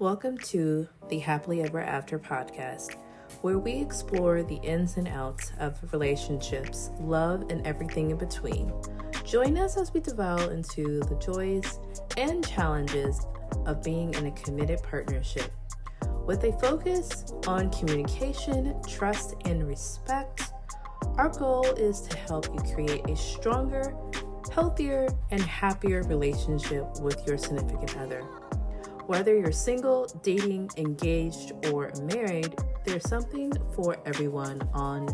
Welcome to the Happily Ever After podcast, where we explore the ins and outs of relationships, love, and everything in between. Join us as we delve into the joys and challenges of being in a committed partnership with a focus on communication, trust, and respect. Our goal is to help you create a stronger, healthier, and happier relationship with your significant other. Whether you're single, dating, engaged, or married, there's something for everyone on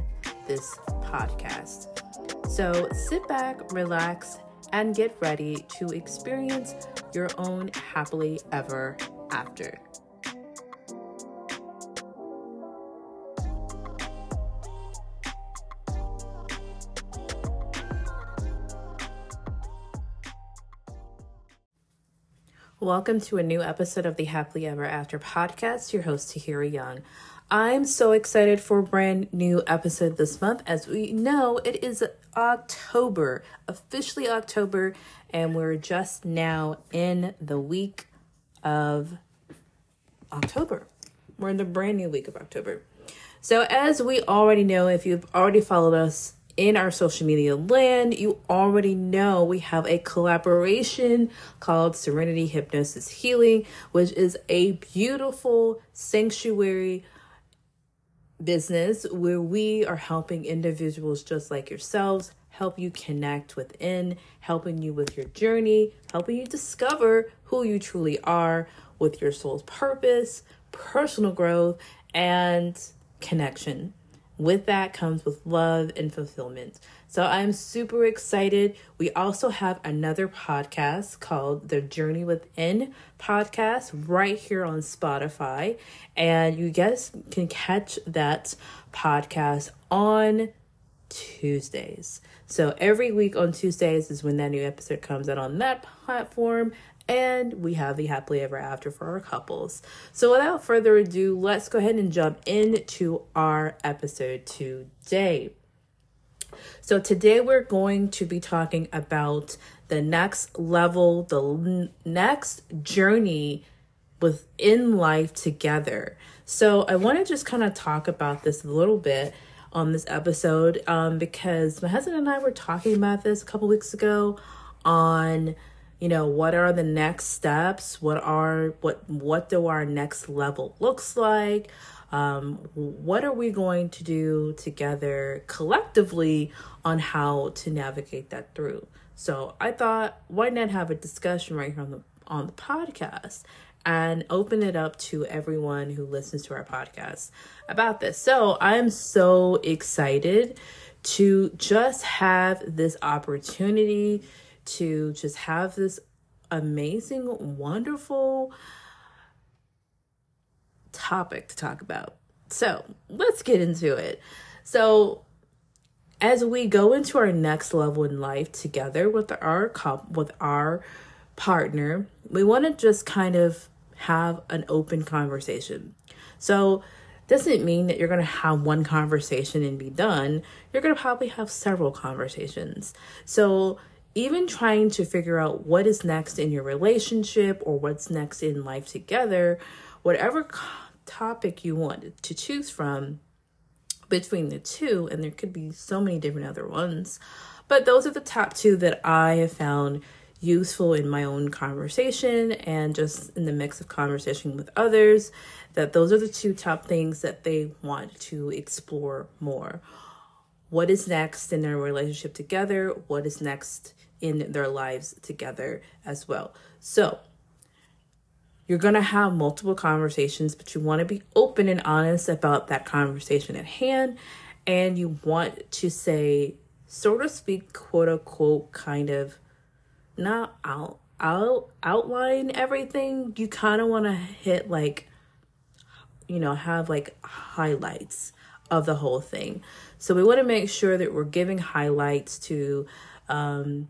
this podcast. So sit back, relax, and get ready to experience your own happily ever after. Welcome to a new episode of the Happily Ever After podcast. Your host, Tahira Young. I'm so excited for a brand new episode this month. As we know, it is October, officially October, and we're just now in the week of October. We're in the brand new week of October. So, as we already know, if you've already followed us in our social media land, you already know we have a collaboration called Serenity Hypnosis Healing, which is a beautiful sanctuary business where we are helping individuals just like yourselves help you connect within, helping you with your journey, helping you discover who you truly are with your soul's purpose, personal growth, and connection with that comes with love and fulfillment. So I'm super excited. We also have another podcast called The Journey Within podcast right here on Spotify. And you guys can catch that podcast on Tuesdays. So every week on Tuesdays is when that new episode comes out on that platform and we have the happily ever after for our couples. So, without further ado, let's go ahead and jump into our episode today. So, today we're going to be talking about the next level, the next journey within life together. So, I want to just kind of talk about this a little bit on this episode um, because my husband and I were talking about this a couple weeks ago on you know what are the next steps? What are what what do our next level looks like? Um, what are we going to do together collectively on how to navigate that through? So i thought why not have a discussion right here on the on the podcast and open it up to everyone who listens to our podcast about this. So i'm so excited to just have this opportunity to just have this amazing, wonderful topic to talk about. So let's get into it. So, as we go into our next level in life together with our with our partner, we want to just kind of have an open conversation. So, doesn't mean that you're going to have one conversation and be done. You're going to probably have several conversations. So, even trying to figure out what is next in your relationship or what's next in life together, whatever topic you want to choose from between the two, and there could be so many different other ones, but those are the top two that I have found useful in my own conversation and just in the mix of conversation with others that those are the two top things that they want to explore more what is next in their relationship together what is next in their lives together as well. So, you're going to have multiple conversations, but you want to be open and honest about that conversation at hand. And you want to say, sort of speak, quote unquote, kind of not out, out outline everything. You kind of want to hit like, you know, have like highlights of the whole thing. So we want to make sure that we're giving highlights to um,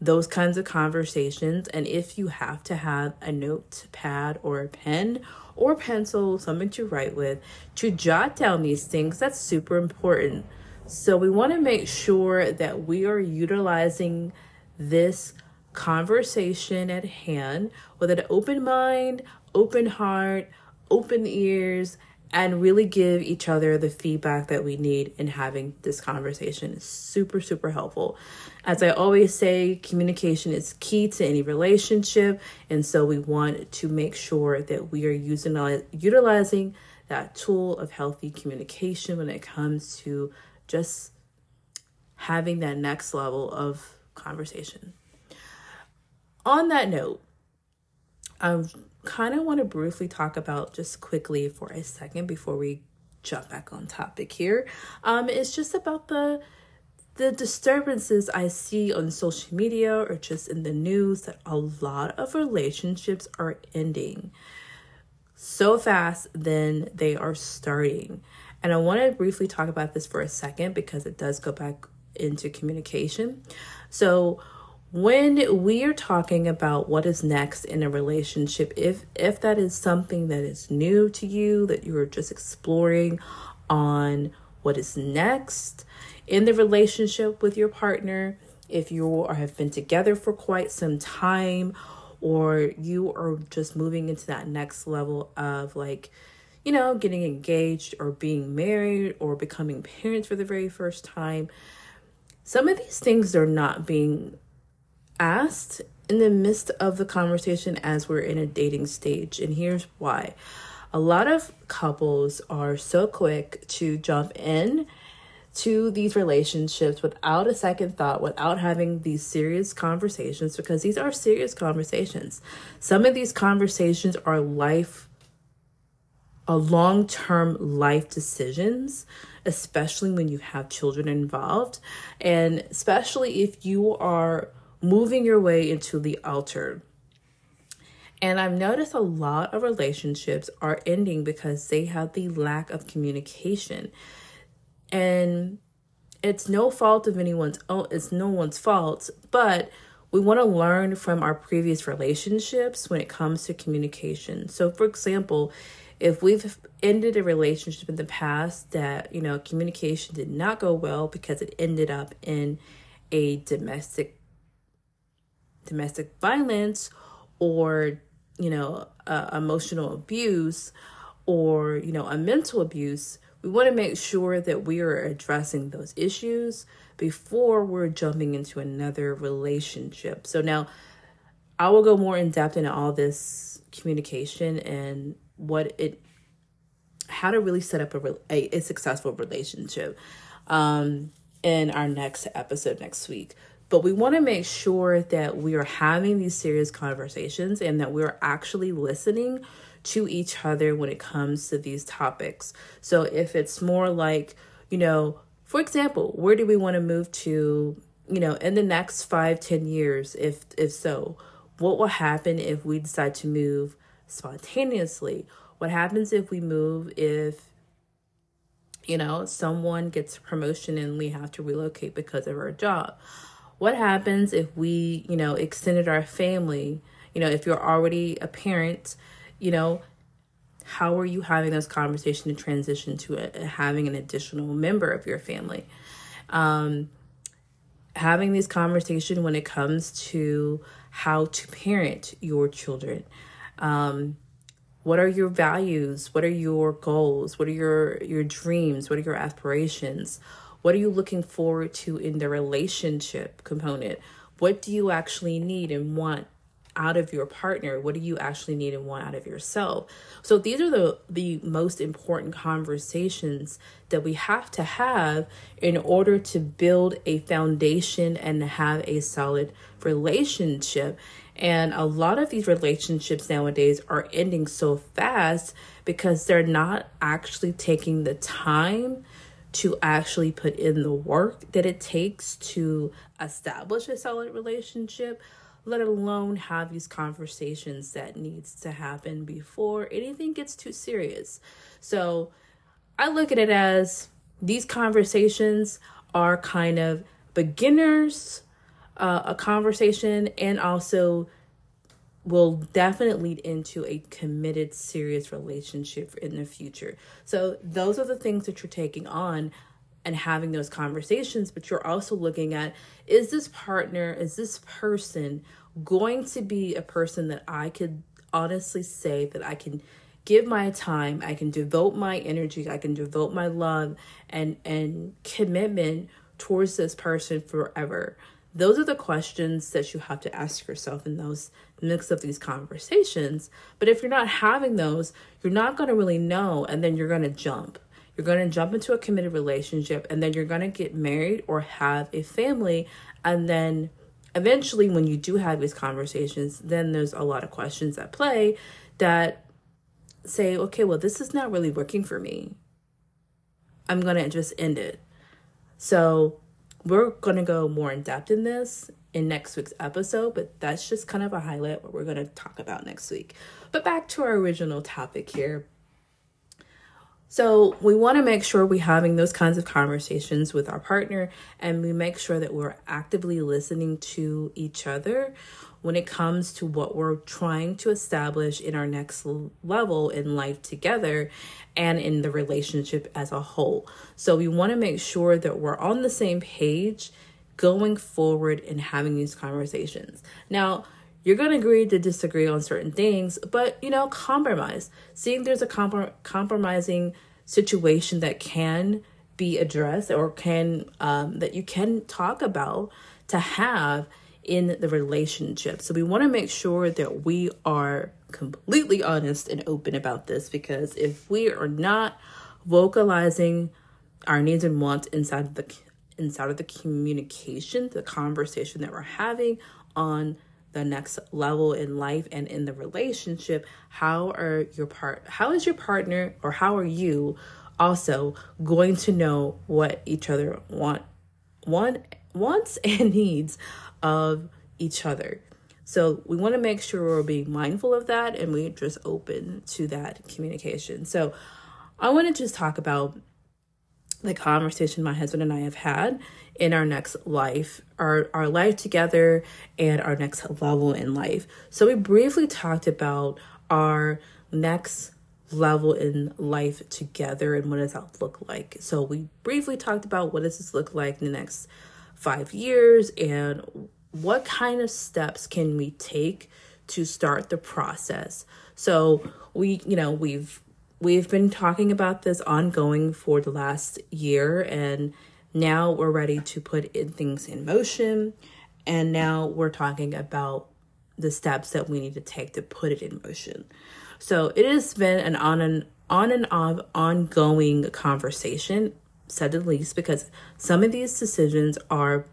those kinds of conversations. And if you have to have a notepad or a pen or pencil, something to write with, to jot down these things, that's super important. So we want to make sure that we are utilizing this conversation at hand with an open mind, open heart, open ears, and really give each other the feedback that we need in having this conversation. Is super super helpful. As i always say communication is key to any relationship and so we want to make sure that we are using utilizing that tool of healthy communication when it comes to just having that next level of conversation. On that note um kind of want to briefly talk about just quickly for a second before we jump back on topic here. Um, it's just about the the disturbances I see on social media or just in the news that a lot of relationships are ending so fast than they are starting. And I want to briefly talk about this for a second because it does go back into communication. So, when we are talking about what is next in a relationship if if that is something that is new to you that you're just exploring on what is next in the relationship with your partner if you are, have been together for quite some time or you are just moving into that next level of like you know getting engaged or being married or becoming parents for the very first time some of these things are not being asked in the midst of the conversation as we're in a dating stage. And here's why a lot of couples are so quick to jump in to these relationships without a second thought, without having these serious conversations, because these are serious conversations. Some of these conversations are life, a long term life decisions, especially when you have children involved, and especially if you are moving your way into the altar. And I've noticed a lot of relationships are ending because they have the lack of communication. And it's no fault of anyone's own, it's no one's fault, but we want to learn from our previous relationships when it comes to communication. So, for example, if we've ended a relationship in the past that, you know, communication did not go well because it ended up in a domestic domestic violence or you know uh, emotional abuse or you know a mental abuse we want to make sure that we are addressing those issues before we're jumping into another relationship. So now i will go more in depth into all this communication and what it how to really set up a, a, a successful relationship um in our next episode next week but we want to make sure that we are having these serious conversations and that we're actually listening to each other when it comes to these topics. So if it's more like, you know, for example, where do we want to move to, you know, in the next five, ten years, if if so, what will happen if we decide to move spontaneously? What happens if we move if you know someone gets a promotion and we have to relocate because of our job? What happens if we, you know, extended our family? You know, if you're already a parent, you know, how are you having those conversations to transition to a, having an additional member of your family? Um, having these conversations when it comes to how to parent your children. Um, what are your values? What are your goals? What are your your dreams? What are your aspirations? What are you looking forward to in the relationship component? What do you actually need and want out of your partner? What do you actually need and want out of yourself? So these are the the most important conversations that we have to have in order to build a foundation and have a solid relationship. And a lot of these relationships nowadays are ending so fast because they're not actually taking the time to actually put in the work that it takes to establish a solid relationship let alone have these conversations that needs to happen before anything gets too serious. So i look at it as these conversations are kind of beginners uh, a conversation and also will definitely lead into a committed, serious relationship in the future. So, those are the things that you're taking on and having those conversations, but you're also looking at is this partner, is this person going to be a person that I could honestly say that I can give my time, I can devote my energy, I can devote my love and and commitment towards this person forever. Those are the questions that you have to ask yourself in those mix of these conversations. But if you're not having those, you're not going to really know and then you're going to jump you're going to jump into a committed relationship and then you're going to get married or have a family. And then eventually, when you do have these conversations, then there's a lot of questions at play that say, okay, well, this is not really working for me. I'm going to just end it. So, we're going to go more in depth in this in next week's episode, but that's just kind of a highlight what we're going to talk about next week. But back to our original topic here so we want to make sure we're having those kinds of conversations with our partner and we make sure that we're actively listening to each other when it comes to what we're trying to establish in our next level in life together and in the relationship as a whole. So we want to make sure that we're on the same page going forward and having these conversations. Now, you're going to agree to disagree on certain things, but you know, compromise. Seeing there's a comprom- compromising situation that can be addressed or can um, that you can talk about to have in the relationship. So we want to make sure that we are completely honest and open about this because if we are not vocalizing our needs and wants inside of the inside of the communication, the conversation that we're having on the next level in life and in the relationship how are your part how is your partner or how are you also going to know what each other want want wants and needs of each other so we want to make sure we're being mindful of that and we're just open to that communication so i want to just talk about the conversation my husband and i have had in our next life, our, our life together and our next level in life. So we briefly talked about our next level in life together and what does that look like. So we briefly talked about what does this look like in the next five years and what kind of steps can we take to start the process. So we, you know, we've we've been talking about this ongoing for the last year and now we're ready to put in things in motion. And now we're talking about the steps that we need to take to put it in motion. So it has been an on and on and off ongoing conversation, said the least, because some of these decisions are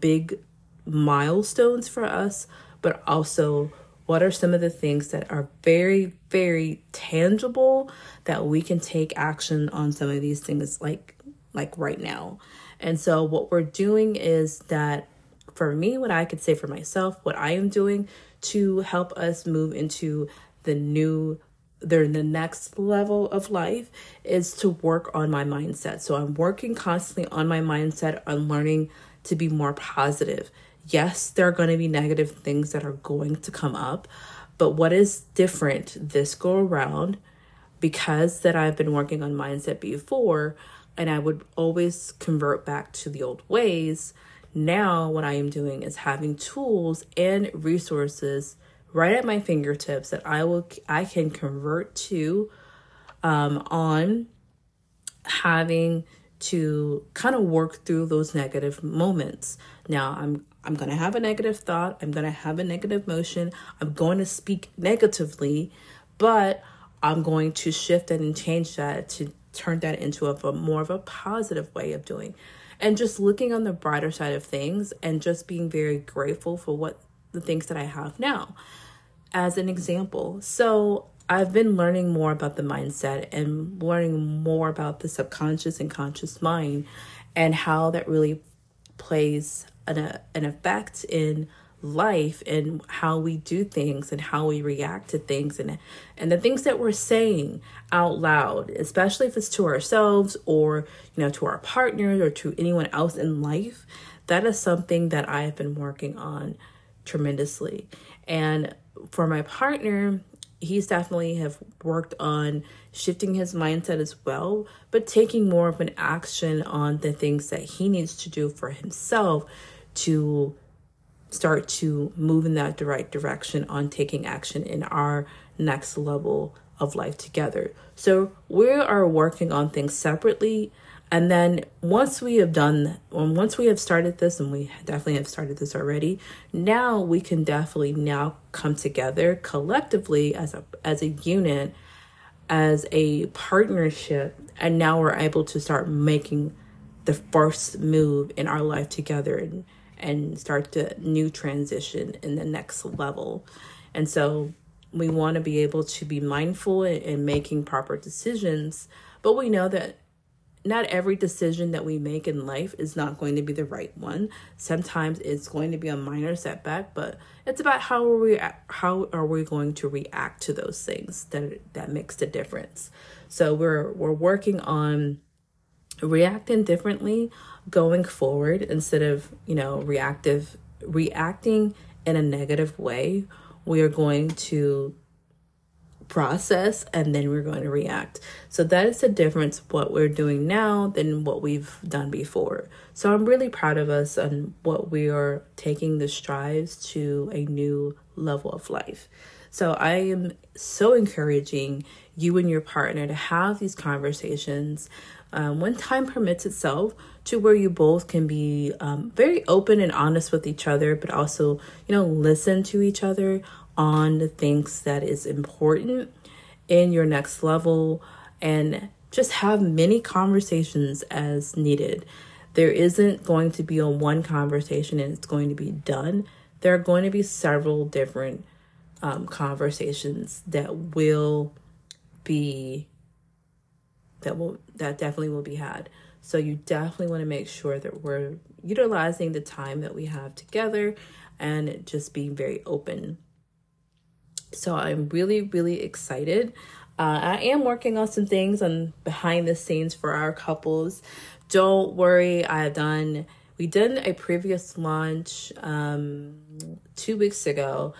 big milestones for us, but also what are some of the things that are very, very tangible that we can take action on some of these things like like right now. And so what we're doing is that for me, what I could say for myself, what I am doing to help us move into the new the, the next level of life is to work on my mindset. So I'm working constantly on my mindset on learning to be more positive. Yes, there are going to be negative things that are going to come up, but what is different this go around because that I've been working on mindset before, and I would always convert back to the old ways. Now, what I am doing is having tools and resources right at my fingertips that I will I can convert to um, on having to kind of work through those negative moments. Now, I'm I'm going to have a negative thought, I'm going to have a negative motion, I'm going to speak negatively, but I'm going to shift and change that to turn that into a, a more of a positive way of doing and just looking on the brighter side of things and just being very grateful for what the things that I have now as an example. So I've been learning more about the mindset and learning more about the subconscious and conscious mind and how that really plays an, an effect in life and how we do things and how we react to things and and the things that we're saying out loud especially if it's to ourselves or you know to our partners or to anyone else in life that is something that I have been working on tremendously and for my partner he's definitely have worked on shifting his mindset as well, but taking more of an action on the things that he needs to do for himself to start to move in that right direction on taking action in our next level of life together. So we are working on things separately. And then once we have done, once we have started this, and we definitely have started this already, now we can definitely now come together collectively as a as a unit, as a partnership, and now we're able to start making the first move in our life together and and start the new transition in the next level. And so we want to be able to be mindful in, in making proper decisions, but we know that not every decision that we make in life is not going to be the right one. Sometimes it's going to be a minor setback, but it's about how are we how are we going to react to those things that that makes the difference. So we're we're working on reacting differently going forward instead of, you know, reactive reacting in a negative way we are going to process and then we're going to react. So that is the difference what we're doing now than what we've done before. So I'm really proud of us and what we are taking the strides to a new level of life. So I am so encouraging you and your partner to have these conversations um, when time permits itself to where you both can be um, very open and honest with each other, but also, you know, listen to each other on the things that is important in your next level and just have many conversations as needed. There isn't going to be a one conversation and it's going to be done. There are going to be several different um, conversations that will be that will that definitely will be had. So you definitely want to make sure that we're utilizing the time that we have together and just being very open. So I'm really, really excited. Uh, I am working on some things on behind the scenes for our couples. Don't worry, I have done. We did a previous launch um, two weeks ago,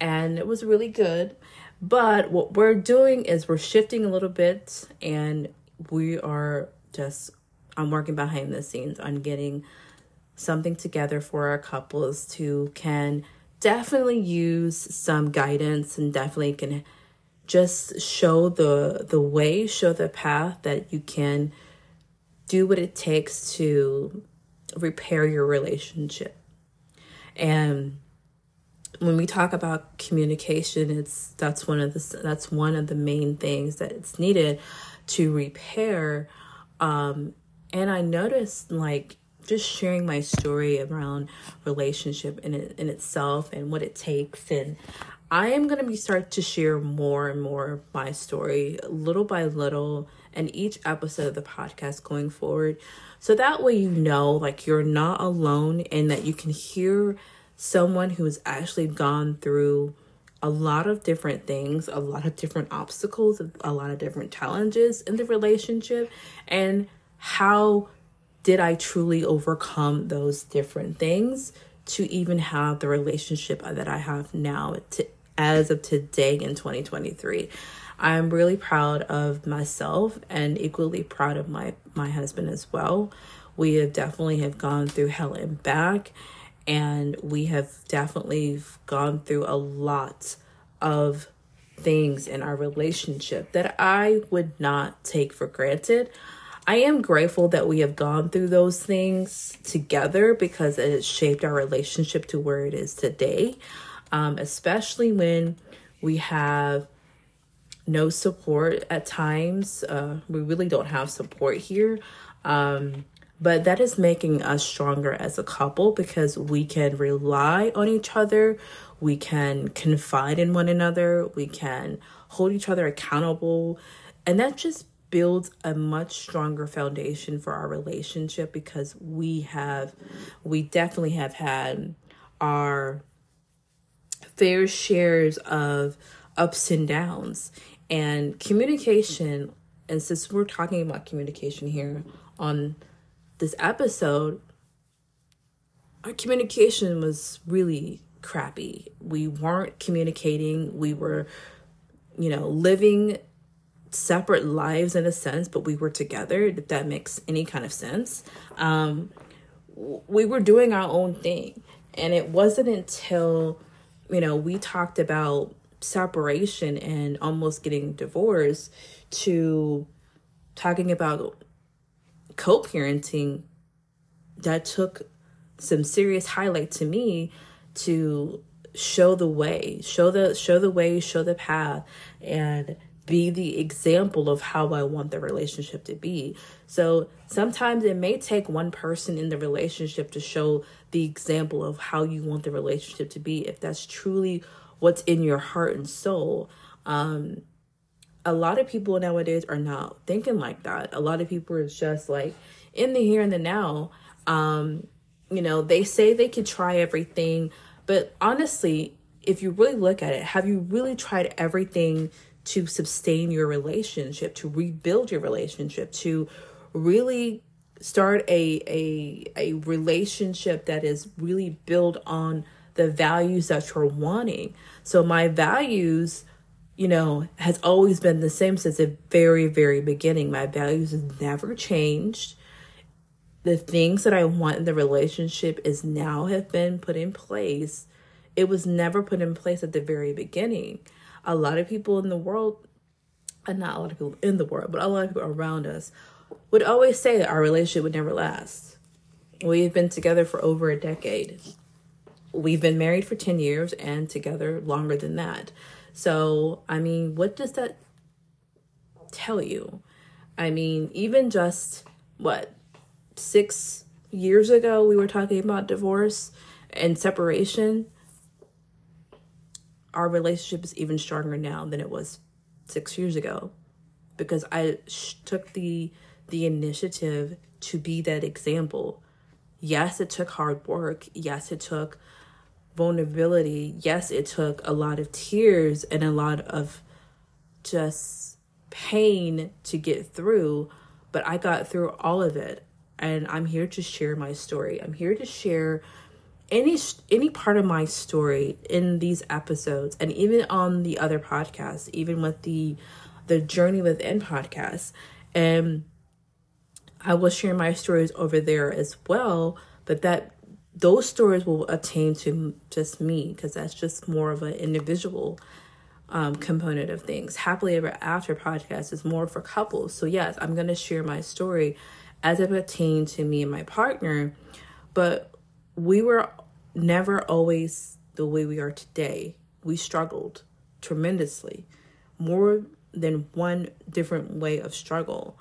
and it was really good. But what we're doing is we're shifting a little bit, and we are just I'm working behind the scenes on getting something together for our couples to can definitely use some guidance and definitely can just show the the way, show the path that you can do what it takes to repair your relationship. And when we talk about communication, it's that's one of the that's one of the main things that it's needed to repair um and I noticed like just sharing my story around relationship in in itself and what it takes. And I am going to be start to share more and more my story little by little and each episode of the podcast going forward. So that way you know like you're not alone and that you can hear someone who has actually gone through a lot of different things, a lot of different obstacles, a lot of different challenges in the relationship and how did I truly overcome those different things to even have the relationship that I have now to, as of today in 2023. I'm really proud of myself and equally proud of my my husband as well. We have definitely have gone through hell and back and we have definitely gone through a lot of things in our relationship that I would not take for granted. I am grateful that we have gone through those things together because it has shaped our relationship to where it is today, um, especially when we have no support at times. Uh, we really don't have support here. Um, but that is making us stronger as a couple because we can rely on each other, we can confide in one another, we can hold each other accountable, and that just builds a much stronger foundation for our relationship because we have we definitely have had our fair shares of ups and downs. And communication and since we're talking about communication here on this episode our communication was really crappy. We weren't communicating. We were you know, living separate lives in a sense, but we were together, if that makes any kind of sense. Um, we were doing our own thing. And it wasn't until, you know, we talked about separation and almost getting divorced to talking about co parenting that took some serious highlight to me to show the way show the show the way show the path and be the example of how I want the relationship to be. So sometimes it may take one person in the relationship to show the example of how you want the relationship to be if that's truly what's in your heart and soul. Um a lot of people nowadays are not thinking like that. A lot of people are just like in the here and the now. Um you know, they say they could try everything, but honestly, if you really look at it, have you really tried everything to sustain your relationship, to rebuild your relationship, to really start a a a relationship that is really built on the values that you're wanting. So my values, you know, has always been the same since the very very beginning. My values have never changed the things that I want in the relationship is now have been put in place. It was never put in place at the very beginning. A lot of people in the world, and uh, not a lot of people in the world, but a lot of people around us would always say that our relationship would never last. We've been together for over a decade. We've been married for 10 years and together longer than that. So, I mean, what does that tell you? I mean, even just what six years ago we were talking about divorce and separation, our relationship is even stronger now than it was six years ago because I sh- took the the initiative to be that example. Yes, it took hard work. Yes, it took vulnerability. Yes, it took a lot of tears and a lot of just pain to get through, but I got through all of it and I'm here to share my story. I'm here to share any any part of my story in these episodes and even on the other podcasts, even with the the journey within podcasts. And I will share my stories over there as well, but that those stories will attain to just me because that's just more of an individual um, component of things. Happily Ever After podcast is more for couples. So, yes, I'm going to share my story as it pertained to me and my partner, but we were never always the way we are today. We struggled tremendously, more than one different way of struggle.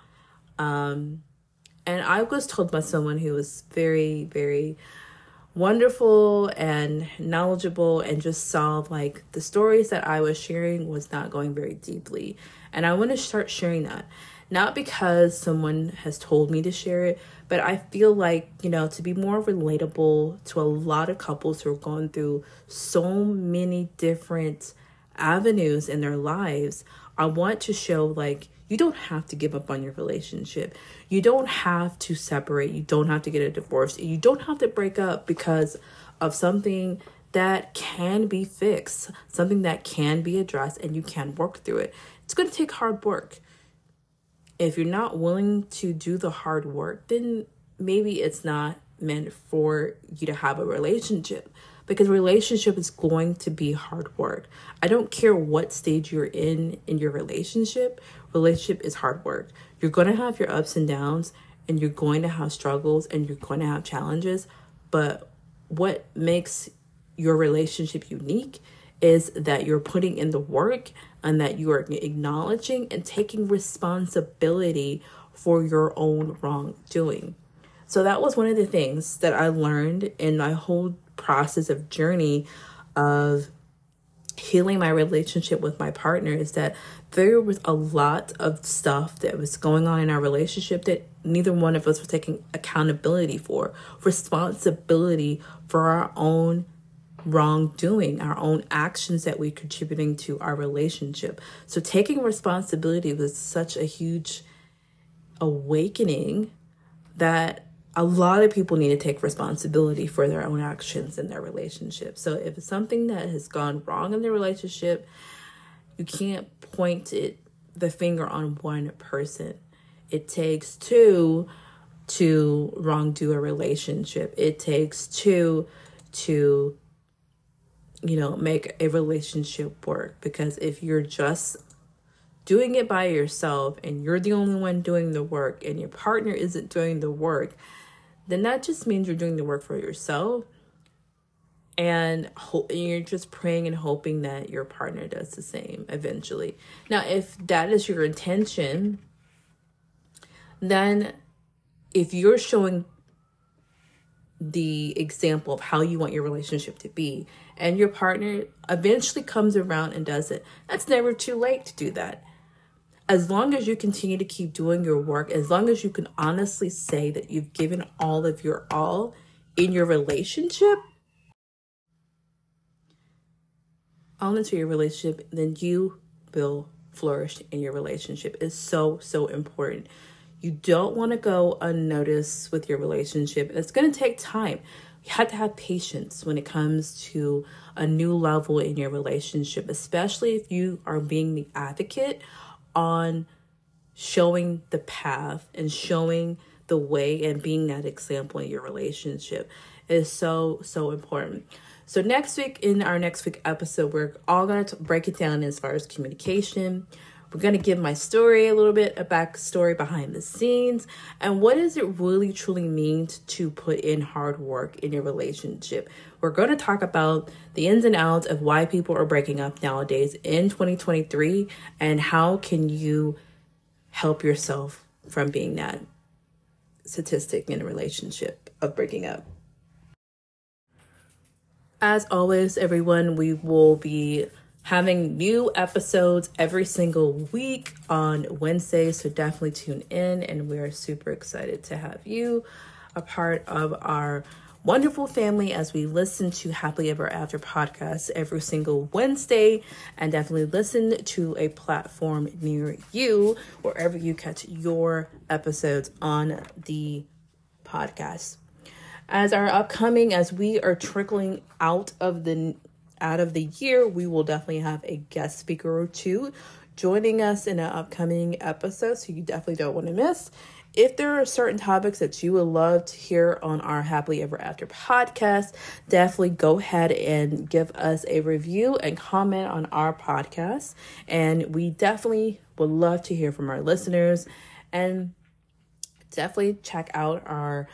Um, and I was told by someone who was very, very wonderful and knowledgeable and just saw like the stories that I was sharing was not going very deeply. And I want to start sharing that not because someone has told me to share it, but I feel like, you know, to be more relatable to a lot of couples who are going through so many different avenues in their lives, I want to show like you don't have to give up on your relationship. You don't have to separate. You don't have to get a divorce. You don't have to break up because of something that can be fixed, something that can be addressed, and you can work through it. It's going to take hard work if you're not willing to do the hard work, then maybe it's not meant for you to have a relationship because relationship is going to be hard work. I don't care what stage you're in in your relationship, relationship is hard work. You're going to have your ups and downs and you're going to have struggles and you're going to have challenges, but what makes your relationship unique is that you're putting in the work and that you are acknowledging and taking responsibility for your own wrongdoing. So that was one of the things that I learned in my whole process of journey of healing my relationship with my partner is that there was a lot of stuff that was going on in our relationship that neither one of us was taking accountability for, responsibility for our own wrongdoing, our own actions that we're contributing to our relationship. So taking responsibility was such a huge awakening that a lot of people need to take responsibility for their own actions in their relationship. So if it's something that has gone wrong in their relationship, you can't point it the finger on one person. It takes two to wrongdo a relationship. It takes two to you know, make a relationship work because if you're just doing it by yourself and you're the only one doing the work and your partner isn't doing the work, then that just means you're doing the work for yourself and you're just praying and hoping that your partner does the same eventually. Now, if that is your intention, then if you're showing the example of how you want your relationship to be, and your partner eventually comes around and does it, that's never too late to do that. As long as you continue to keep doing your work, as long as you can honestly say that you've given all of your all in your relationship, all into your relationship, then you will flourish in your relationship. Is so, so important. You don't want to go unnoticed with your relationship. It's going to take time. You have to have patience when it comes to a new level in your relationship, especially if you are being the advocate on showing the path and showing the way and being that example in your relationship is so so important. So next week in our next week episode, we're all going to break it down as far as communication. We're going to give my story a little bit, a backstory behind the scenes, and what does it really truly mean to put in hard work in your relationship. We're going to talk about the ins and outs of why people are breaking up nowadays in 2023 and how can you help yourself from being that statistic in a relationship of breaking up. As always, everyone, we will be having new episodes every single week on Wednesday. So definitely tune in. And we are super excited to have you a part of our wonderful family as we listen to Happily Ever After podcast every single Wednesday. And definitely listen to a platform near you, wherever you catch your episodes on the podcast as our upcoming as we are trickling out of the out of the year we will definitely have a guest speaker or two joining us in an upcoming episode so you definitely don't want to miss. If there are certain topics that you would love to hear on our happily ever after podcast definitely go ahead and give us a review and comment on our podcast and we definitely would love to hear from our listeners. And definitely check out our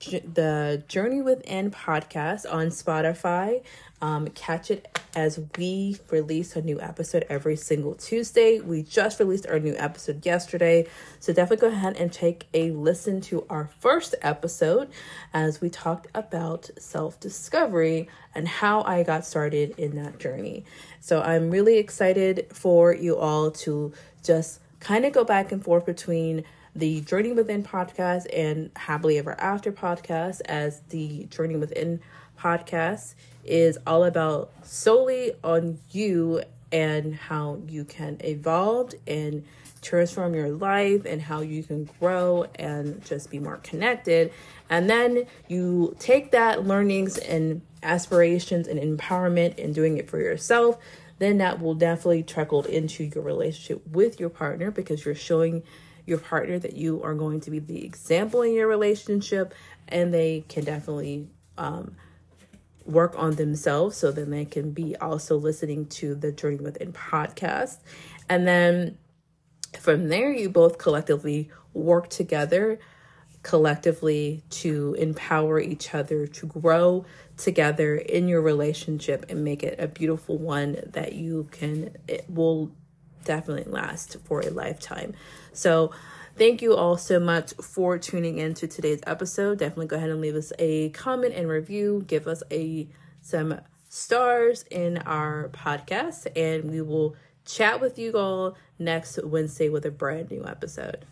the Journey Within podcast on Spotify. Um, catch it as we release a new episode every single Tuesday. We just released our new episode yesterday, so definitely go ahead and take a listen to our first episode as we talked about self discovery and how I got started in that journey. So I'm really excited for you all to just kind of go back and forth between the Journey Within podcast and Happily Ever After podcast, as the Journey Within podcast is all about solely on you and how you can evolve and transform your life and how you can grow and just be more connected. And then you take that learnings and aspirations and empowerment and doing it for yourself, then that will definitely trickle into your relationship with your partner because you're showing your partner that you are going to be the example in your relationship and they can definitely um, work on themselves so then they can be also listening to the journey within podcast. And then from there you both collectively work together collectively to empower each other to grow together in your relationship and make it a beautiful one that you can it will definitely last for a lifetime. So, thank you all so much for tuning in to today's episode. Definitely go ahead and leave us a comment and review. Give us a some stars in our podcast, and we will chat with you all next Wednesday with a brand new episode.